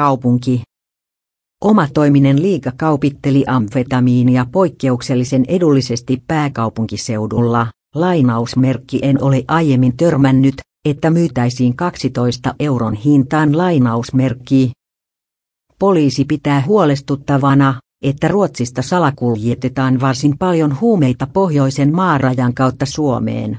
kaupunki. Omatoiminen liiga kaupitteli amfetamiinia poikkeuksellisen edullisesti pääkaupunkiseudulla. Lainausmerkki en ole aiemmin törmännyt, että myytäisiin 12 euron hintaan lainausmerkki. Poliisi pitää huolestuttavana, että Ruotsista salakuljetetaan varsin paljon huumeita pohjoisen maarajan kautta Suomeen.